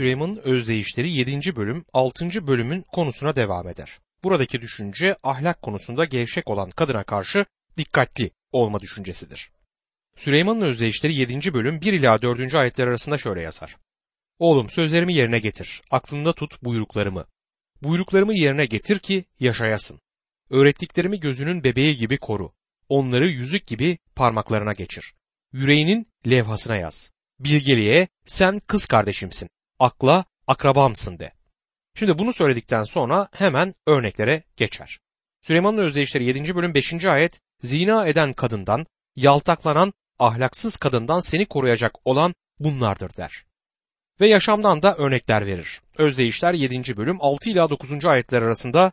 Süleyman'ın özdeyişleri 7. bölüm 6. bölümün konusuna devam eder. Buradaki düşünce ahlak konusunda gevşek olan kadına karşı dikkatli olma düşüncesidir. Süleyman'ın özdeyişleri 7. bölüm 1 ila 4. ayetler arasında şöyle yazar. Oğlum sözlerimi yerine getir, aklında tut buyruklarımı. Buyruklarımı yerine getir ki yaşayasın. Öğrettiklerimi gözünün bebeği gibi koru. Onları yüzük gibi parmaklarına geçir. Yüreğinin levhasına yaz. Bilgeliğe sen kız kardeşimsin. Akla akrabamsın de. Şimdi bunu söyledikten sonra hemen örneklere geçer. Süleyman'ın özdeyişleri 7. bölüm 5. ayet zina eden kadından, yaltaklanan ahlaksız kadından seni koruyacak olan bunlardır der. Ve yaşamdan da örnekler verir. Özdeyişler 7. bölüm 6 ila 9. ayetler arasında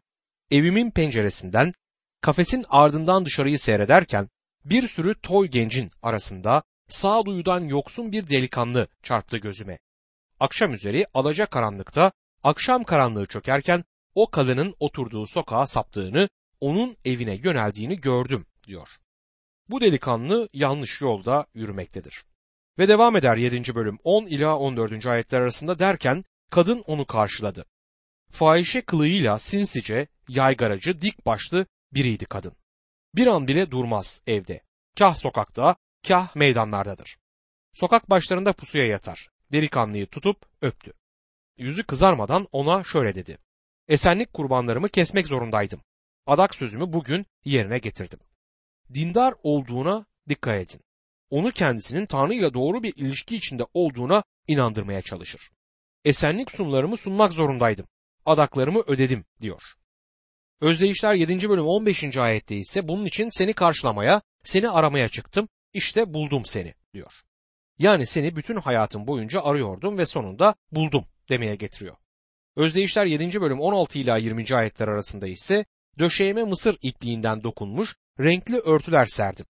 evimin penceresinden, kafesin ardından dışarıyı seyrederken bir sürü toy gencin arasında sağduyudan yoksun bir delikanlı çarptı gözüme. Akşam üzeri alaca karanlıkta akşam karanlığı çökerken o kadının oturduğu sokağa saptığını, onun evine yöneldiğini gördüm diyor. Bu delikanlı yanlış yolda yürümektedir. Ve devam eder 7. bölüm 10 ila 14. ayetler arasında derken kadın onu karşıladı. Fahişe kılığıyla sinsice, yaygaracı, dik başlı biriydi kadın. Bir an bile durmaz evde. Kah sokakta, kah meydanlardadır. Sokak başlarında pusuya yatar. Delikanlıyı tutup öptü. Yüzü kızarmadan ona şöyle dedi. Esenlik kurbanlarımı kesmek zorundaydım. Adak sözümü bugün yerine getirdim. Dindar olduğuna dikkat edin. Onu kendisinin Tanrı ile doğru bir ilişki içinde olduğuna inandırmaya çalışır. Esenlik sunlarımı sunmak zorundaydım. Adaklarımı ödedim diyor. Özdeyişler 7. bölüm 15. ayette ise bunun için seni karşılamaya, seni aramaya çıktım, işte buldum seni diyor. Yani seni bütün hayatım boyunca arıyordum ve sonunda buldum demeye getiriyor. Özdeyişler 7. bölüm 16 ila 20. ayetler arasında ise döşeğime mısır ipliğinden dokunmuş renkli örtüler serdim.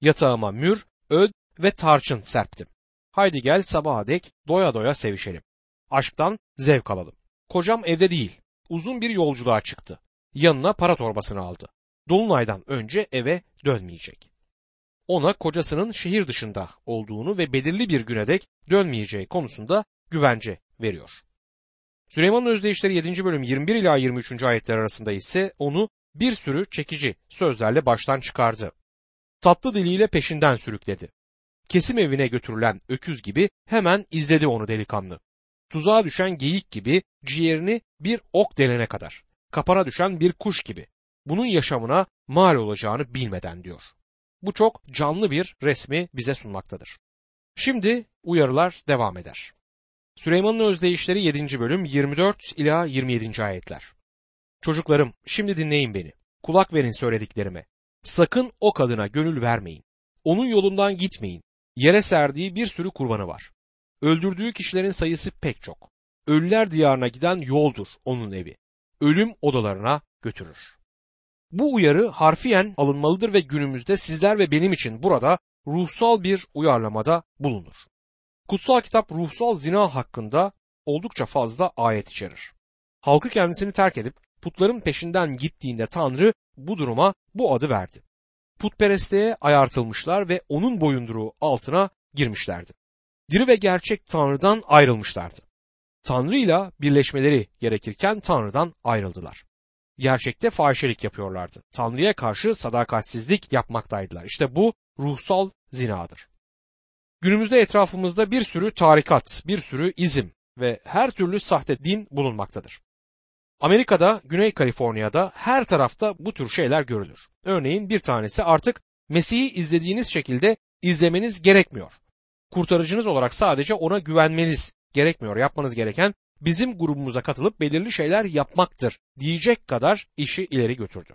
Yatağıma mür, öd ve tarçın serptim. Haydi gel sabaha dek doya doya sevişelim. Aşktan zevk alalım. Kocam evde değil. Uzun bir yolculuğa çıktı. Yanına para torbasını aldı. Dolunaydan önce eve dönmeyecek. Ona kocasının şehir dışında olduğunu ve belirli bir güne dek dönmeyeceği konusunda güvence veriyor. Süleyman'ın özdeyişleri 7. bölüm 21 ila 23. ayetler arasında ise onu bir sürü çekici sözlerle baştan çıkardı. Tatlı diliyle peşinden sürükledi. Kesim evine götürülen öküz gibi hemen izledi onu delikanlı. Tuzağa düşen geyik gibi ciğerini bir ok delene kadar. Kapana düşen bir kuş gibi. Bunun yaşamına mal olacağını bilmeden diyor. Bu çok canlı bir resmi bize sunmaktadır. Şimdi uyarılar devam eder. Süleyman'ın özdeyişleri 7. bölüm 24 ila 27. ayetler. Çocuklarım şimdi dinleyin beni. Kulak verin söylediklerime. Sakın o kadına gönül vermeyin. Onun yolundan gitmeyin. Yere serdiği bir sürü kurbanı var. Öldürdüğü kişilerin sayısı pek çok. Ölüler diyarına giden yoldur onun evi. Ölüm odalarına götürür. Bu uyarı harfiyen alınmalıdır ve günümüzde sizler ve benim için burada ruhsal bir uyarlamada bulunur. Kutsal kitap ruhsal zina hakkında oldukça fazla ayet içerir. Halkı kendisini terk edip putların peşinden gittiğinde Tanrı bu duruma bu adı verdi. Putperestliğe ayartılmışlar ve onun boyunduruğu altına girmişlerdi. Diri ve gerçek Tanrı'dan ayrılmışlardı. Tanrı ile birleşmeleri gerekirken Tanrı'dan ayrıldılar. Gerçekte fahişelik yapıyorlardı. Tanrı'ya karşı sadakatsizlik yapmaktaydılar. İşte bu ruhsal zinadır. Günümüzde etrafımızda bir sürü tarikat, bir sürü izim ve her türlü sahte din bulunmaktadır. Amerika'da, Güney Kaliforniya'da her tarafta bu tür şeyler görülür. Örneğin bir tanesi artık Mesih'i izlediğiniz şekilde izlemeniz gerekmiyor. Kurtarıcınız olarak sadece ona güvenmeniz gerekmiyor. Yapmanız gereken bizim grubumuza katılıp belirli şeyler yapmaktır diyecek kadar işi ileri götürdü.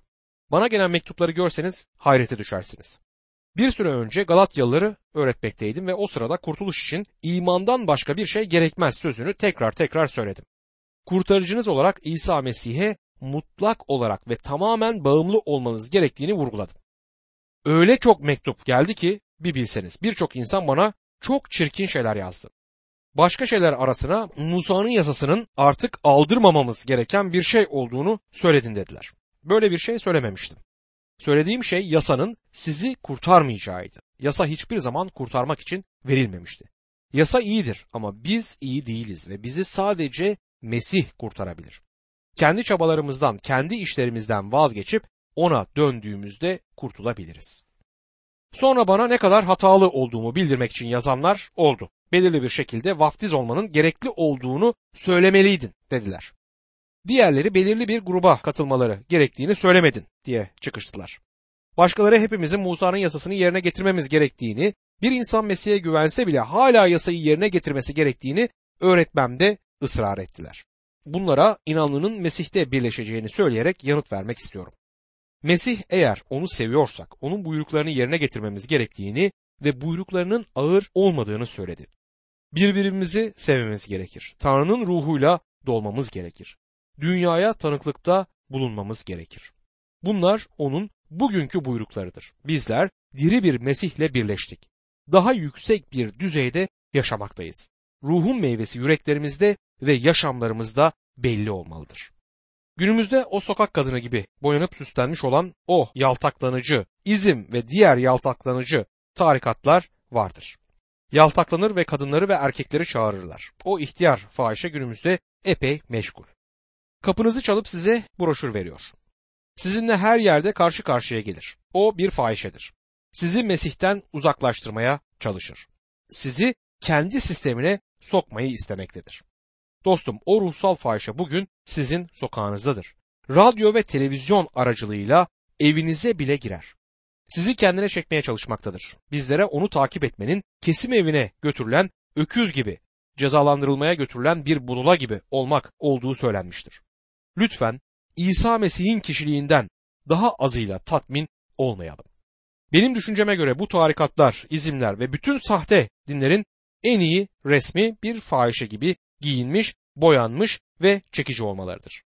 Bana gelen mektupları görseniz hayrete düşersiniz. Bir süre önce Galatyalıları öğretmekteydim ve o sırada kurtuluş için imandan başka bir şey gerekmez sözünü tekrar tekrar söyledim. Kurtarıcınız olarak İsa Mesih'e mutlak olarak ve tamamen bağımlı olmanız gerektiğini vurguladım. Öyle çok mektup geldi ki bir bilseniz birçok insan bana çok çirkin şeyler yazdı. Başka şeyler arasına Musa'nın yasasının artık aldırmamamız gereken bir şey olduğunu söyledin dediler. Böyle bir şey söylememiştim. Söylediğim şey yasanın sizi kurtarmayacağıydı. Yasa hiçbir zaman kurtarmak için verilmemişti. Yasa iyidir ama biz iyi değiliz ve bizi sadece Mesih kurtarabilir. Kendi çabalarımızdan, kendi işlerimizden vazgeçip ona döndüğümüzde kurtulabiliriz. Sonra bana ne kadar hatalı olduğumu bildirmek için yazanlar oldu. Belirli bir şekilde vaftiz olmanın gerekli olduğunu söylemeliydin dediler. Diğerleri belirli bir gruba katılmaları gerektiğini söylemedin diye çıkıştılar. Başkaları hepimizin Musa'nın yasasını yerine getirmemiz gerektiğini, bir insan Mesih'e güvense bile hala yasayı yerine getirmesi gerektiğini öğretmemde ısrar ettiler. Bunlara inanlının Mesih'te birleşeceğini söyleyerek yanıt vermek istiyorum. Mesih eğer onu seviyorsak onun buyruklarını yerine getirmemiz gerektiğini ve buyruklarının ağır olmadığını söyledi. Birbirimizi sevmemiz gerekir. Tanrı'nın ruhuyla dolmamız gerekir. Dünyaya tanıklıkta bulunmamız gerekir. Bunlar onun bugünkü buyruklarıdır. Bizler diri bir Mesih'le birleştik. Daha yüksek bir düzeyde yaşamaktayız. Ruhun meyvesi yüreklerimizde ve yaşamlarımızda belli olmalıdır. Günümüzde o sokak kadını gibi boyanıp süslenmiş olan o yaltaklanıcı, izim ve diğer yaltaklanıcı tarikatlar vardır. Yaltaklanır ve kadınları ve erkekleri çağırırlar. O ihtiyar fahişe günümüzde epey meşgul. Kapınızı çalıp size broşür veriyor. Sizinle her yerde karşı karşıya gelir. O bir fahişedir. Sizi Mesih'ten uzaklaştırmaya çalışır. Sizi kendi sistemine sokmayı istemektedir. Dostum o ruhsal fahişe bugün sizin sokağınızdadır. Radyo ve televizyon aracılığıyla evinize bile girer. Sizi kendine çekmeye çalışmaktadır. Bizlere onu takip etmenin kesim evine götürülen öküz gibi, cezalandırılmaya götürülen bir bunula gibi olmak olduğu söylenmiştir. Lütfen İsa Mesih'in kişiliğinden daha azıyla tatmin olmayalım. Benim düşünceme göre bu tarikatlar, izimler ve bütün sahte dinlerin en iyi resmi bir fahişe gibi giyinmiş, boyanmış ve çekici olmalarıdır.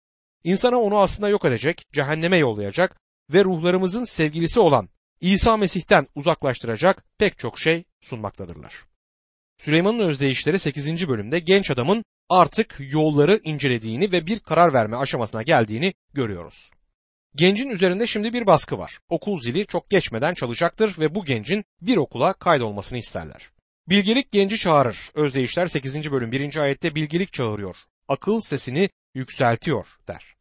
İnsana onu aslında yok edecek, cehenneme yollayacak ve ruhlarımızın sevgilisi olan İsa Mesih'ten uzaklaştıracak pek çok şey sunmaktadırlar. Süleyman'ın özdeyişleri 8. bölümde genç adamın artık yolları incelediğini ve bir karar verme aşamasına geldiğini görüyoruz. Gencin üzerinde şimdi bir baskı var. Okul zili çok geçmeden çalacaktır ve bu gencin bir okula kaydolmasını isterler. Bilgelik genci çağırır. Özdeyişler 8. bölüm 1. ayette bilgelik çağırıyor. Akıl sesini yükseltiyor der.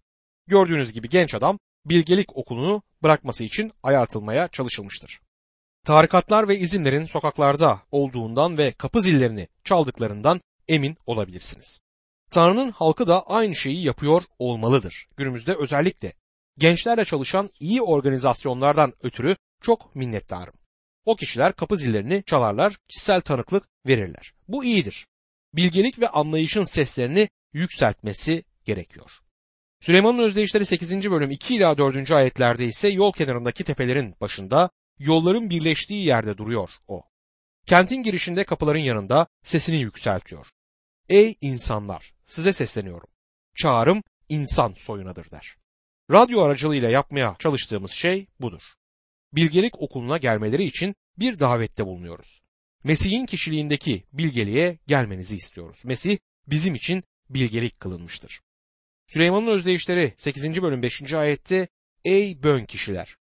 Gördüğünüz gibi genç adam bilgelik okulunu bırakması için ayartılmaya çalışılmıştır. Tarikatlar ve izinlerin sokaklarda olduğundan ve kapı zillerini çaldıklarından emin olabilirsiniz. Tanrı'nın halkı da aynı şeyi yapıyor olmalıdır. Günümüzde özellikle gençlerle çalışan iyi organizasyonlardan ötürü çok minnettarım. O kişiler kapı zillerini çalarlar, kişisel tanıklık verirler. Bu iyidir. Bilgelik ve anlayışın seslerini yükseltmesi gerekiyor. Süleyman'ın özdeyişleri 8. bölüm 2 ila 4. ayetlerde ise yol kenarındaki tepelerin başında, yolların birleştiği yerde duruyor o. Kentin girişinde kapıların yanında sesini yükseltiyor. Ey insanlar, size sesleniyorum. Çağrım insan soyunadır der. Radyo aracılığıyla yapmaya çalıştığımız şey budur bilgelik okuluna gelmeleri için bir davette bulunuyoruz. Mesih'in kişiliğindeki bilgeliğe gelmenizi istiyoruz. Mesih bizim için bilgelik kılınmıştır. Süleyman'ın özdeyişleri 8. bölüm 5. ayette Ey bön kişiler!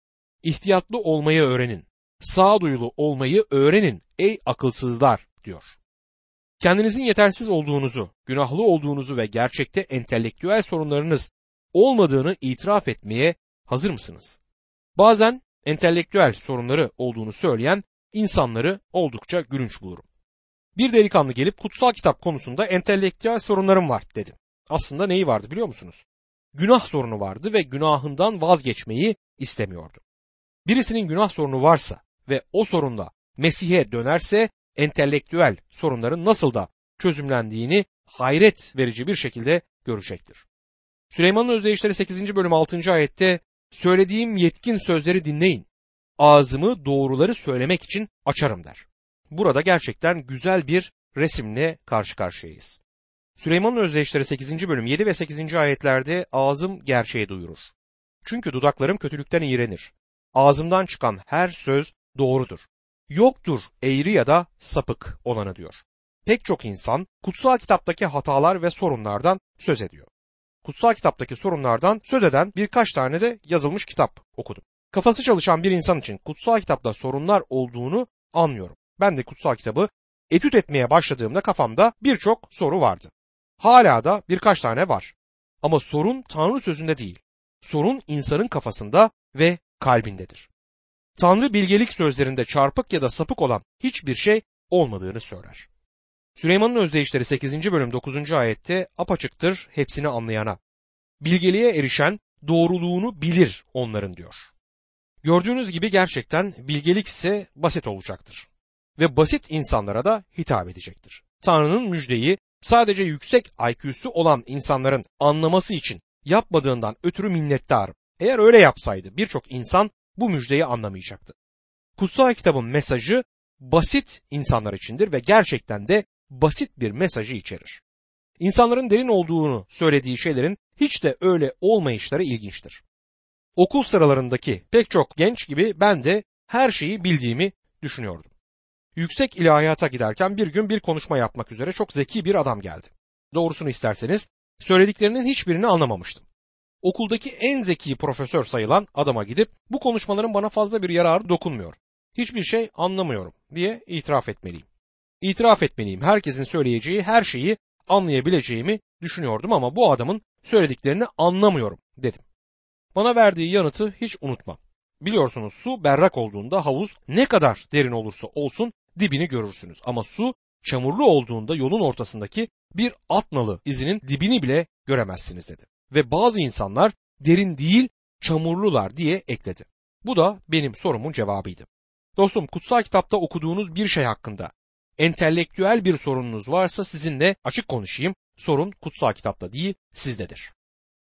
İhtiyatlı olmayı öğrenin. Sağduyulu olmayı öğrenin ey akılsızlar diyor. Kendinizin yetersiz olduğunuzu, günahlı olduğunuzu ve gerçekte entelektüel sorunlarınız olmadığını itiraf etmeye hazır mısınız? Bazen entelektüel sorunları olduğunu söyleyen insanları oldukça gülünç bulurum. Bir delikanlı gelip kutsal kitap konusunda entelektüel sorunlarım var dedi. Aslında neyi vardı biliyor musunuz? Günah sorunu vardı ve günahından vazgeçmeyi istemiyordu. Birisinin günah sorunu varsa ve o sorunda Mesih'e dönerse entelektüel sorunların nasıl da çözümlendiğini hayret verici bir şekilde görecektir. Süleyman'ın özdeyişleri 8. bölüm 6. ayette söylediğim yetkin sözleri dinleyin. Ağzımı doğruları söylemek için açarım der. Burada gerçekten güzel bir resimle karşı karşıyayız. Süleyman'ın özdeşleri 8. bölüm 7 ve 8. ayetlerde ağzım gerçeği duyurur. Çünkü dudaklarım kötülükten iğrenir. Ağzımdan çıkan her söz doğrudur. Yoktur eğri ya da sapık olanı diyor. Pek çok insan kutsal kitaptaki hatalar ve sorunlardan söz ediyor kutsal kitaptaki sorunlardan söz eden birkaç tane de yazılmış kitap okudum. Kafası çalışan bir insan için kutsal kitapta sorunlar olduğunu anlıyorum. Ben de kutsal kitabı etüt etmeye başladığımda kafamda birçok soru vardı. Hala da birkaç tane var. Ama sorun Tanrı sözünde değil. Sorun insanın kafasında ve kalbindedir. Tanrı bilgelik sözlerinde çarpık ya da sapık olan hiçbir şey olmadığını söyler. Süleyman'ın özdeyişleri 8. bölüm 9. ayette apaçıktır hepsini anlayana. Bilgeliğe erişen doğruluğunu bilir onların diyor. Gördüğünüz gibi gerçekten bilgelik ise basit olacaktır. Ve basit insanlara da hitap edecektir. Tanrı'nın müjdeyi sadece yüksek IQ'su olan insanların anlaması için yapmadığından ötürü minnettarım. Eğer öyle yapsaydı birçok insan bu müjdeyi anlamayacaktı. Kutsal kitabın mesajı basit insanlar içindir ve gerçekten de basit bir mesajı içerir. İnsanların derin olduğunu söylediği şeylerin hiç de öyle olmayışları ilginçtir. Okul sıralarındaki pek çok genç gibi ben de her şeyi bildiğimi düşünüyordum. Yüksek ilahiyata giderken bir gün bir konuşma yapmak üzere çok zeki bir adam geldi. Doğrusunu isterseniz söylediklerinin hiçbirini anlamamıştım. Okuldaki en zeki profesör sayılan adama gidip bu konuşmaların bana fazla bir yararı dokunmuyor. Hiçbir şey anlamıyorum diye itiraf etmeliyim. İtiraf etmeliyim. Herkesin söyleyeceği her şeyi anlayabileceğimi düşünüyordum ama bu adamın söylediklerini anlamıyorum dedim. Bana verdiği yanıtı hiç unutmam. Biliyorsunuz su berrak olduğunda havuz ne kadar derin olursa olsun dibini görürsünüz. Ama su çamurlu olduğunda yolun ortasındaki bir atnalı izinin dibini bile göremezsiniz dedi. Ve bazı insanlar derin değil çamurlular diye ekledi. Bu da benim sorumun cevabıydı. Dostum kutsal kitapta okuduğunuz bir şey hakkında entelektüel bir sorununuz varsa sizinle açık konuşayım. Sorun kutsal kitapta değil sizdedir.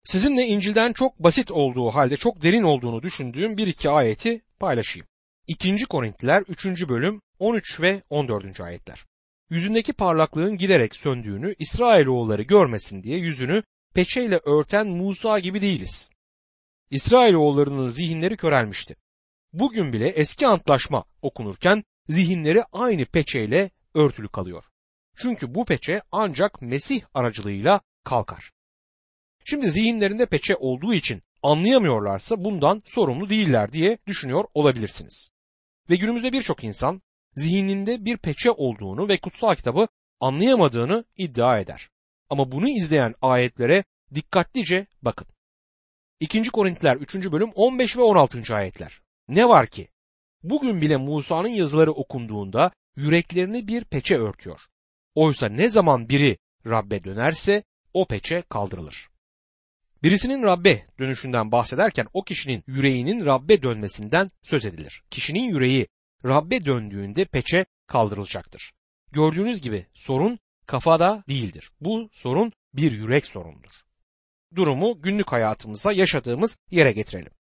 Sizinle İncil'den çok basit olduğu halde çok derin olduğunu düşündüğüm bir iki ayeti paylaşayım. 2. Korintliler 3. bölüm 13 ve 14. ayetler. Yüzündeki parlaklığın giderek söndüğünü İsrailoğulları görmesin diye yüzünü peçeyle örten Musa gibi değiliz. İsrailoğullarının zihinleri körelmişti. Bugün bile eski antlaşma okunurken zihinleri aynı peçeyle örtülü kalıyor. Çünkü bu peçe ancak Mesih aracılığıyla kalkar. Şimdi zihinlerinde peçe olduğu için anlayamıyorlarsa bundan sorumlu değiller diye düşünüyor olabilirsiniz. Ve günümüzde birçok insan zihninde bir peçe olduğunu ve kutsal kitabı anlayamadığını iddia eder. Ama bunu izleyen ayetlere dikkatlice bakın. 2. Korintiler 3. bölüm 15 ve 16. ayetler. Ne var ki? Bugün bile Musa'nın yazıları okunduğunda yüreklerini bir peçe örtüyor. Oysa ne zaman biri Rabbe dönerse o peçe kaldırılır. Birisinin Rabbe dönüşünden bahsederken o kişinin yüreğinin Rabbe dönmesinden söz edilir. Kişinin yüreği Rabbe döndüğünde peçe kaldırılacaktır. Gördüğünüz gibi sorun kafada değildir. Bu sorun bir yürek sorundur. Durumu günlük hayatımıza yaşadığımız yere getirelim.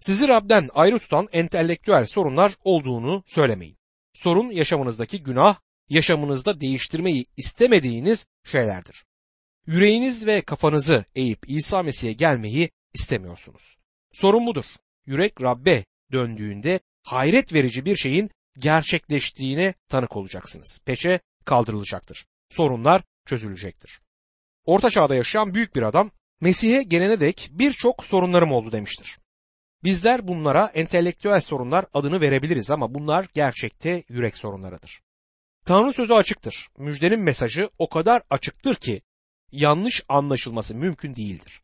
Sizi Rab'den ayrı tutan entelektüel sorunlar olduğunu söylemeyin. Sorun yaşamınızdaki günah, yaşamınızda değiştirmeyi istemediğiniz şeylerdir. Yüreğiniz ve kafanızı eğip İsa Mesih'e gelmeyi istemiyorsunuz. Sorun budur. Yürek Rabbe döndüğünde hayret verici bir şeyin gerçekleştiğine tanık olacaksınız. Peçe kaldırılacaktır. Sorunlar çözülecektir. Orta çağda yaşayan büyük bir adam Mesih'e gelene dek birçok sorunlarım oldu demiştir. Bizler bunlara entelektüel sorunlar adını verebiliriz ama bunlar gerçekte yürek sorunlarıdır. Tanrı sözü açıktır. Müjdenin mesajı o kadar açıktır ki yanlış anlaşılması mümkün değildir.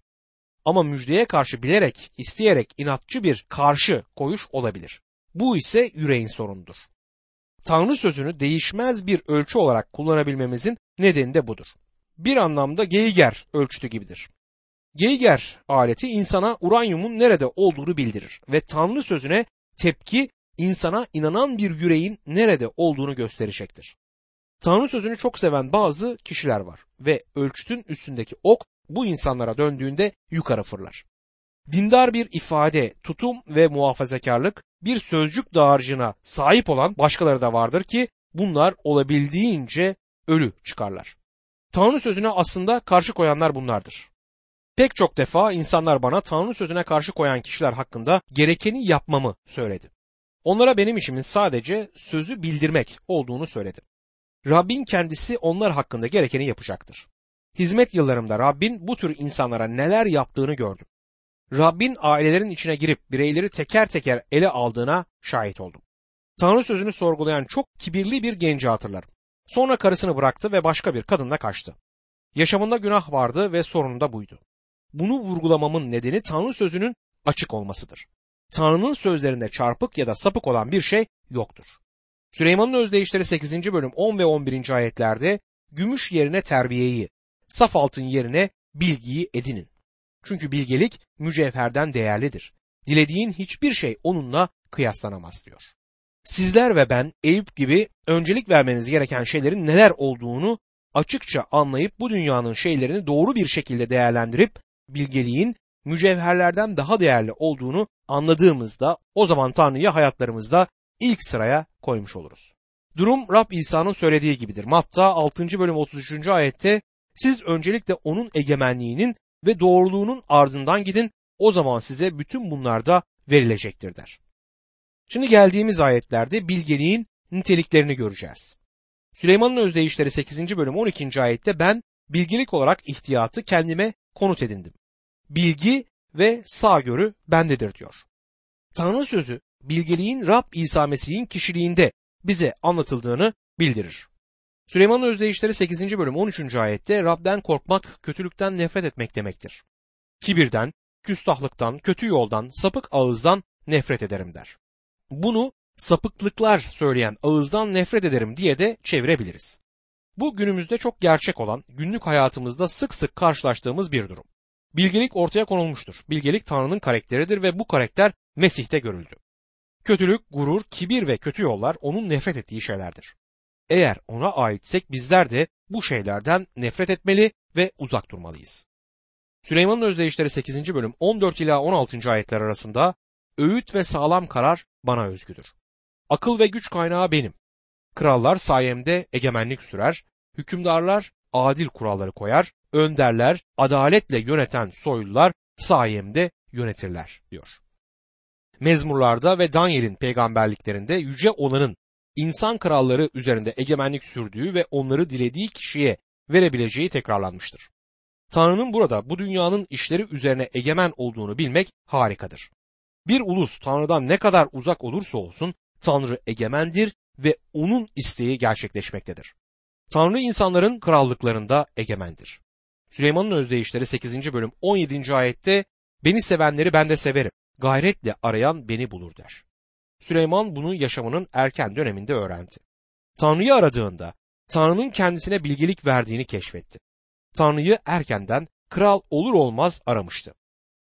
Ama müjdeye karşı bilerek, isteyerek inatçı bir karşı koyuş olabilir. Bu ise yüreğin sorunudur. Tanrı sözünü değişmez bir ölçü olarak kullanabilmemizin nedeni de budur. Bir anlamda Geiger ölçütü gibidir. Geiger aleti insana uranyumun nerede olduğunu bildirir ve Tanrı sözüne tepki insana inanan bir yüreğin nerede olduğunu gösterecektir. Tanrı sözünü çok seven bazı kişiler var ve ölçütün üstündeki ok bu insanlara döndüğünde yukarı fırlar. Dindar bir ifade, tutum ve muhafazakarlık bir sözcük dağarcığına sahip olan başkaları da vardır ki bunlar olabildiğince ölü çıkarlar. Tanrı sözüne aslında karşı koyanlar bunlardır. Pek çok defa insanlar bana Tanrı sözüne karşı koyan kişiler hakkında gerekeni yapmamı söyledi. Onlara benim işimin sadece sözü bildirmek olduğunu söyledim. Rabbin kendisi onlar hakkında gerekeni yapacaktır. Hizmet yıllarımda Rabbin bu tür insanlara neler yaptığını gördüm. Rabbin ailelerin içine girip bireyleri teker teker ele aldığına şahit oldum. Tanrı sözünü sorgulayan çok kibirli bir genci hatırlarım. Sonra karısını bıraktı ve başka bir kadınla kaçtı. Yaşamında günah vardı ve sorunu da buydu. Bunu vurgulamamın nedeni Tanrı sözünün açık olmasıdır. Tanrı'nın sözlerinde çarpık ya da sapık olan bir şey yoktur. Süleyman'ın özdeyişleri 8. bölüm 10 ve 11. ayetlerde gümüş yerine terbiyeyi, saf altın yerine bilgiyi edinin. Çünkü bilgelik mücevherden değerlidir. Dilediğin hiçbir şey onunla kıyaslanamaz diyor. Sizler ve ben Eyüp gibi öncelik vermeniz gereken şeylerin neler olduğunu açıkça anlayıp bu dünyanın şeylerini doğru bir şekilde değerlendirip bilgeliğin mücevherlerden daha değerli olduğunu anladığımızda o zaman Tanrı'yı hayatlarımızda ilk sıraya koymuş oluruz. Durum Rab İsa'nın söylediği gibidir. Matta 6. bölüm 33. ayette siz öncelikle onun egemenliğinin ve doğruluğunun ardından gidin o zaman size bütün bunlar da verilecektir der. Şimdi geldiğimiz ayetlerde bilgeliğin niteliklerini göreceğiz. Süleyman'ın özdeyişleri 8. bölüm 12. ayette ben bilgelik olarak ihtiyatı kendime konut edindim. Bilgi ve sağgörü bendedir diyor. Tanrı sözü bilgeliğin Rab İsa Mesih'in kişiliğinde bize anlatıldığını bildirir. Süleyman'ın özdeyişleri 8. bölüm 13. ayette Rab'den korkmak, kötülükten nefret etmek demektir. Kibirden, küstahlıktan, kötü yoldan, sapık ağızdan nefret ederim der. Bunu sapıklıklar söyleyen ağızdan nefret ederim diye de çevirebiliriz. Bu günümüzde çok gerçek olan, günlük hayatımızda sık sık karşılaştığımız bir durum. Bilgelik ortaya konulmuştur. Bilgelik Tanrı'nın karakteridir ve bu karakter Mesih'te görüldü. Kötülük, gurur, kibir ve kötü yollar onun nefret ettiği şeylerdir. Eğer ona aitsek bizler de bu şeylerden nefret etmeli ve uzak durmalıyız. Süleyman'ın özdeyişleri 8. bölüm 14 ila 16. ayetler arasında öğüt ve sağlam karar bana özgüdür. Akıl ve güç kaynağı benim. Krallar sayemde egemenlik sürer, hükümdarlar adil kuralları koyar, önderler adaletle yöneten soylular sayemde yönetirler diyor. Mezmurlarda ve Daniel'in peygamberliklerinde yüce olanın insan kralları üzerinde egemenlik sürdüğü ve onları dilediği kişiye verebileceği tekrarlanmıştır. Tanrı'nın burada bu dünyanın işleri üzerine egemen olduğunu bilmek harikadır. Bir ulus Tanrı'dan ne kadar uzak olursa olsun Tanrı egemendir ve onun isteği gerçekleşmektedir. Tanrı insanların krallıklarında egemendir. Süleyman'ın özdeyişleri 8. bölüm 17. ayette beni sevenleri ben de severim. Gayretle arayan beni bulur der. Süleyman bunu yaşamının erken döneminde öğrendi. Tanrı'yı aradığında Tanrı'nın kendisine bilgelik verdiğini keşfetti. Tanrı'yı erkenden kral olur olmaz aramıştı.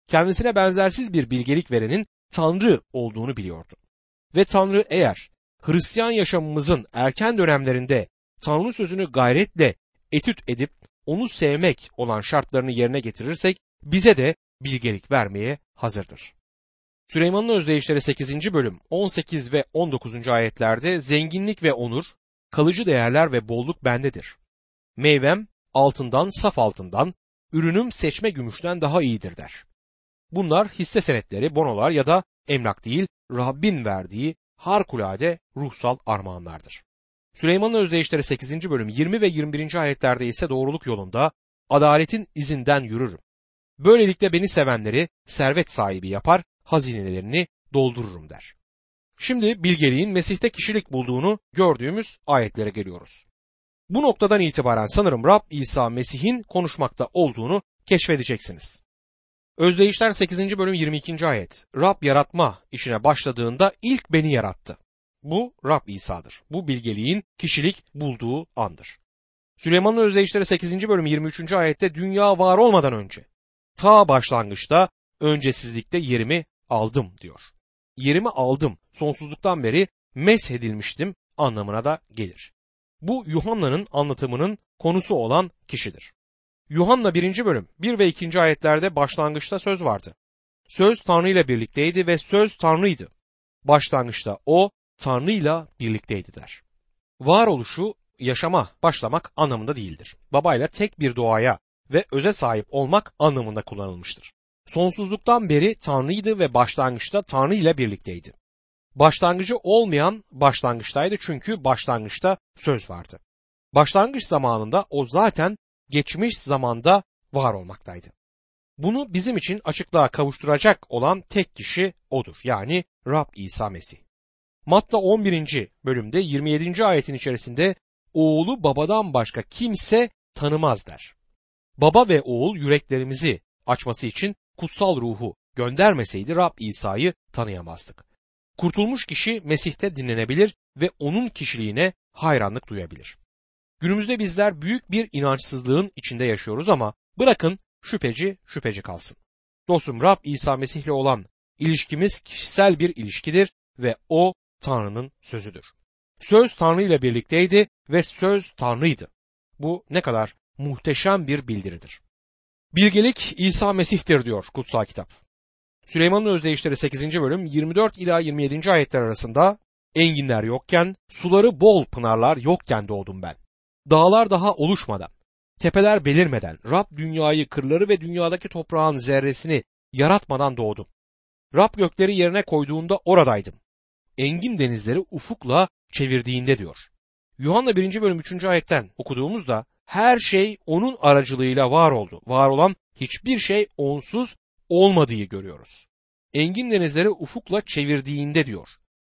Kendisine benzersiz bir bilgelik verenin Tanrı olduğunu biliyordu. Ve Tanrı eğer Hristiyan yaşamımızın erken dönemlerinde Tanrı sözünü gayretle etüt edip onu sevmek olan şartlarını yerine getirirsek bize de bilgelik vermeye hazırdır. Süleyman'ın özdeyişleri 8. bölüm 18 ve 19. ayetlerde zenginlik ve onur, kalıcı değerler ve bolluk bendedir. Meyvem altından, saf altından, ürünüm seçme gümüşten daha iyidir der. Bunlar hisse senetleri, bonolar ya da emlak değil, Rabbin verdiği harikulade ruhsal armağanlardır. Süleyman'ın özdeyişleri 8. bölüm 20 ve 21. ayetlerde ise doğruluk yolunda adaletin izinden yürürüm. Böylelikle beni sevenleri servet sahibi yapar, hazinelerini doldururum der. Şimdi bilgeliğin Mesih'te kişilik bulduğunu gördüğümüz ayetlere geliyoruz. Bu noktadan itibaren sanırım Rab İsa Mesih'in konuşmakta olduğunu keşfedeceksiniz. Özdeyişler 8. bölüm 22. ayet. Rab yaratma işine başladığında ilk beni yarattı. Bu Rab İsa'dır. Bu bilgeliğin kişilik bulduğu andır. Süleyman'ın özdeyişleri 8. bölüm 23. ayette dünya var olmadan önce ta başlangıçta öncesizlikte yerimi aldım diyor. Yerimi aldım sonsuzluktan beri meshedilmiştim anlamına da gelir. Bu Yuhanna'nın anlatımının konusu olan kişidir. Yuhanna 1. bölüm 1 ve 2. ayetlerde başlangıçta söz vardı. Söz Tanrı ile birlikteydi ve söz Tanrı'ydı. Başlangıçta o Tanrı ile birlikteydi der. Varoluşu yaşama başlamak anlamında değildir. Babayla tek bir doğaya ve öze sahip olmak anlamında kullanılmıştır. Sonsuzluktan beri Tanrı'ydı ve başlangıçta Tanrı ile birlikteydi. Başlangıcı olmayan başlangıçtaydı çünkü başlangıçta söz vardı. Başlangıç zamanında o zaten geçmiş zamanda var olmaktaydı. Bunu bizim için açıklığa kavuşturacak olan tek kişi odur. Yani Rab İsa Mesih. Matta 11. bölümde 27. ayetin içerisinde oğlu babadan başka kimse tanımaz der. Baba ve oğul yüreklerimizi açması için kutsal ruhu göndermeseydi Rab İsa'yı tanıyamazdık. Kurtulmuş kişi Mesih'te dinlenebilir ve onun kişiliğine hayranlık duyabilir. Günümüzde bizler büyük bir inançsızlığın içinde yaşıyoruz ama bırakın şüpheci şüpheci kalsın. Dostum Rab İsa Mesih'le olan ilişkimiz kişisel bir ilişkidir ve o Tanrı'nın sözüdür. Söz Tanrı ile birlikteydi ve söz Tanrı'ydı. Bu ne kadar muhteşem bir bildiridir. Bilgelik İsa Mesih'tir diyor kutsal kitap. Süleyman'ın özdeyişleri 8. bölüm 24 ila 27. ayetler arasında enginler yokken, suları bol pınarlar yokken doğdum ben. Dağlar daha oluşmadan, tepeler belirmeden, Rab dünyayı, kırları ve dünyadaki toprağın zerresini yaratmadan doğdum. Rab gökleri yerine koyduğunda oradaydım. Engin denizleri ufukla çevirdiğinde diyor. Yuhanna 1. bölüm 3. ayetten okuduğumuzda her şey onun aracılığıyla var oldu. Var olan hiçbir şey onsuz olmadığı görüyoruz. Engin denizleri ufukla çevirdiğinde diyor.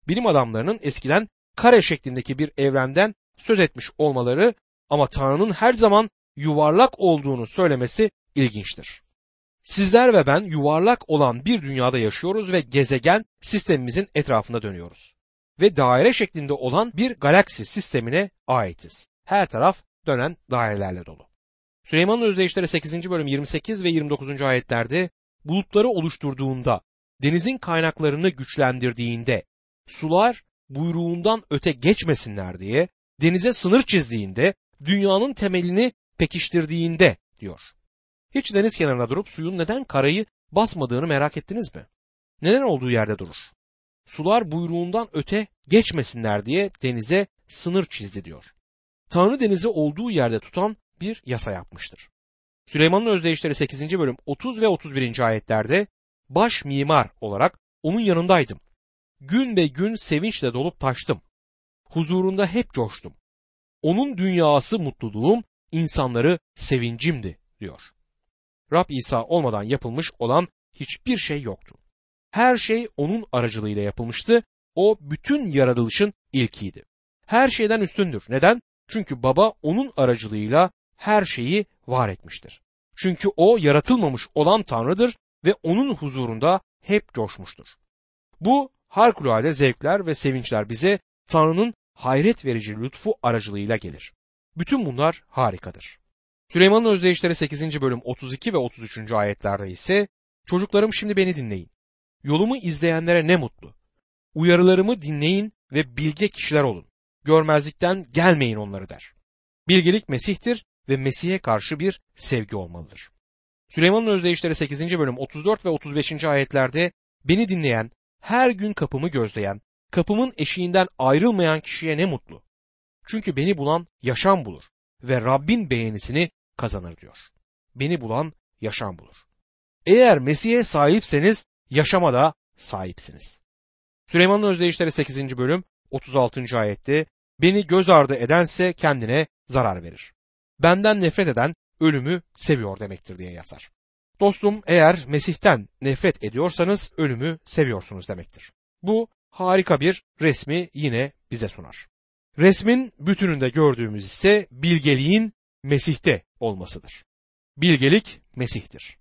Bilim adamlarının eskiden kare şeklindeki bir evrenden söz etmiş olmaları ama Tanrı'nın her zaman yuvarlak olduğunu söylemesi ilginçtir. Sizler ve ben yuvarlak olan bir dünyada yaşıyoruz ve gezegen sistemimizin etrafında dönüyoruz. Ve daire şeklinde olan bir galaksi sistemine aitiz. Her taraf dönen dairelerle dolu. Süleyman'ın özdeyişleri 8. bölüm 28 ve 29. ayetlerde bulutları oluşturduğunda, denizin kaynaklarını güçlendirdiğinde, sular buyruğundan öte geçmesinler diye denize sınır çizdiğinde, dünyanın temelini pekiştirdiğinde diyor. Hiç deniz kenarında durup suyun neden karayı basmadığını merak ettiniz mi? Neden olduğu yerde durur? Sular buyruğundan öte geçmesinler diye denize sınır çizdi diyor. Tanrı denizi olduğu yerde tutan bir yasa yapmıştır. Süleyman'ın özdeyişleri 8. bölüm 30 ve 31. ayetlerde baş mimar olarak onun yanındaydım. Gün ve gün sevinçle dolup taştım. Huzurunda hep coştum. Onun dünyası mutluluğum, insanları sevincimdi diyor. Rab İsa olmadan yapılmış olan hiçbir şey yoktu. Her şey onun aracılığıyla yapılmıştı. O bütün yaratılışın ilkiydi. Her şeyden üstündür. Neden? Çünkü baba onun aracılığıyla her şeyi var etmiştir. Çünkü o yaratılmamış olan Tanrı'dır ve onun huzurunda hep coşmuştur. Bu harikulade zevkler ve sevinçler bize Tanrı'nın hayret verici lütfu aracılığıyla gelir. Bütün bunlar harikadır. Süleyman'ın özdeyişleri 8. bölüm 32 ve 33. ayetlerde ise Çocuklarım şimdi beni dinleyin. Yolumu izleyenlere ne mutlu. Uyarılarımı dinleyin ve bilge kişiler olun. Görmezlikten gelmeyin onları der. Bilgelik Mesih'tir ve Mesih'e karşı bir sevgi olmalıdır. Süleyman'ın özdeyişleri 8. bölüm 34 ve 35. ayetlerde beni dinleyen, her gün kapımı gözleyen, kapımın eşiğinden ayrılmayan kişiye ne mutlu. Çünkü beni bulan yaşam bulur ve Rabbin beğenisini kazanır diyor. Beni bulan yaşam bulur. Eğer Mesih'e sahipseniz yaşama da sahipsiniz. Süleyman'ın özdeyişleri 8. bölüm 36. ayette beni göz ardı edense kendine zarar verir. Benden nefret eden ölümü seviyor demektir diye yazar. Dostum eğer Mesih'ten nefret ediyorsanız ölümü seviyorsunuz demektir. Bu harika bir resmi yine bize sunar. Resmin bütününde gördüğümüz ise bilgeliğin Mesih'te olmasıdır. Bilgelik Mesih'tir.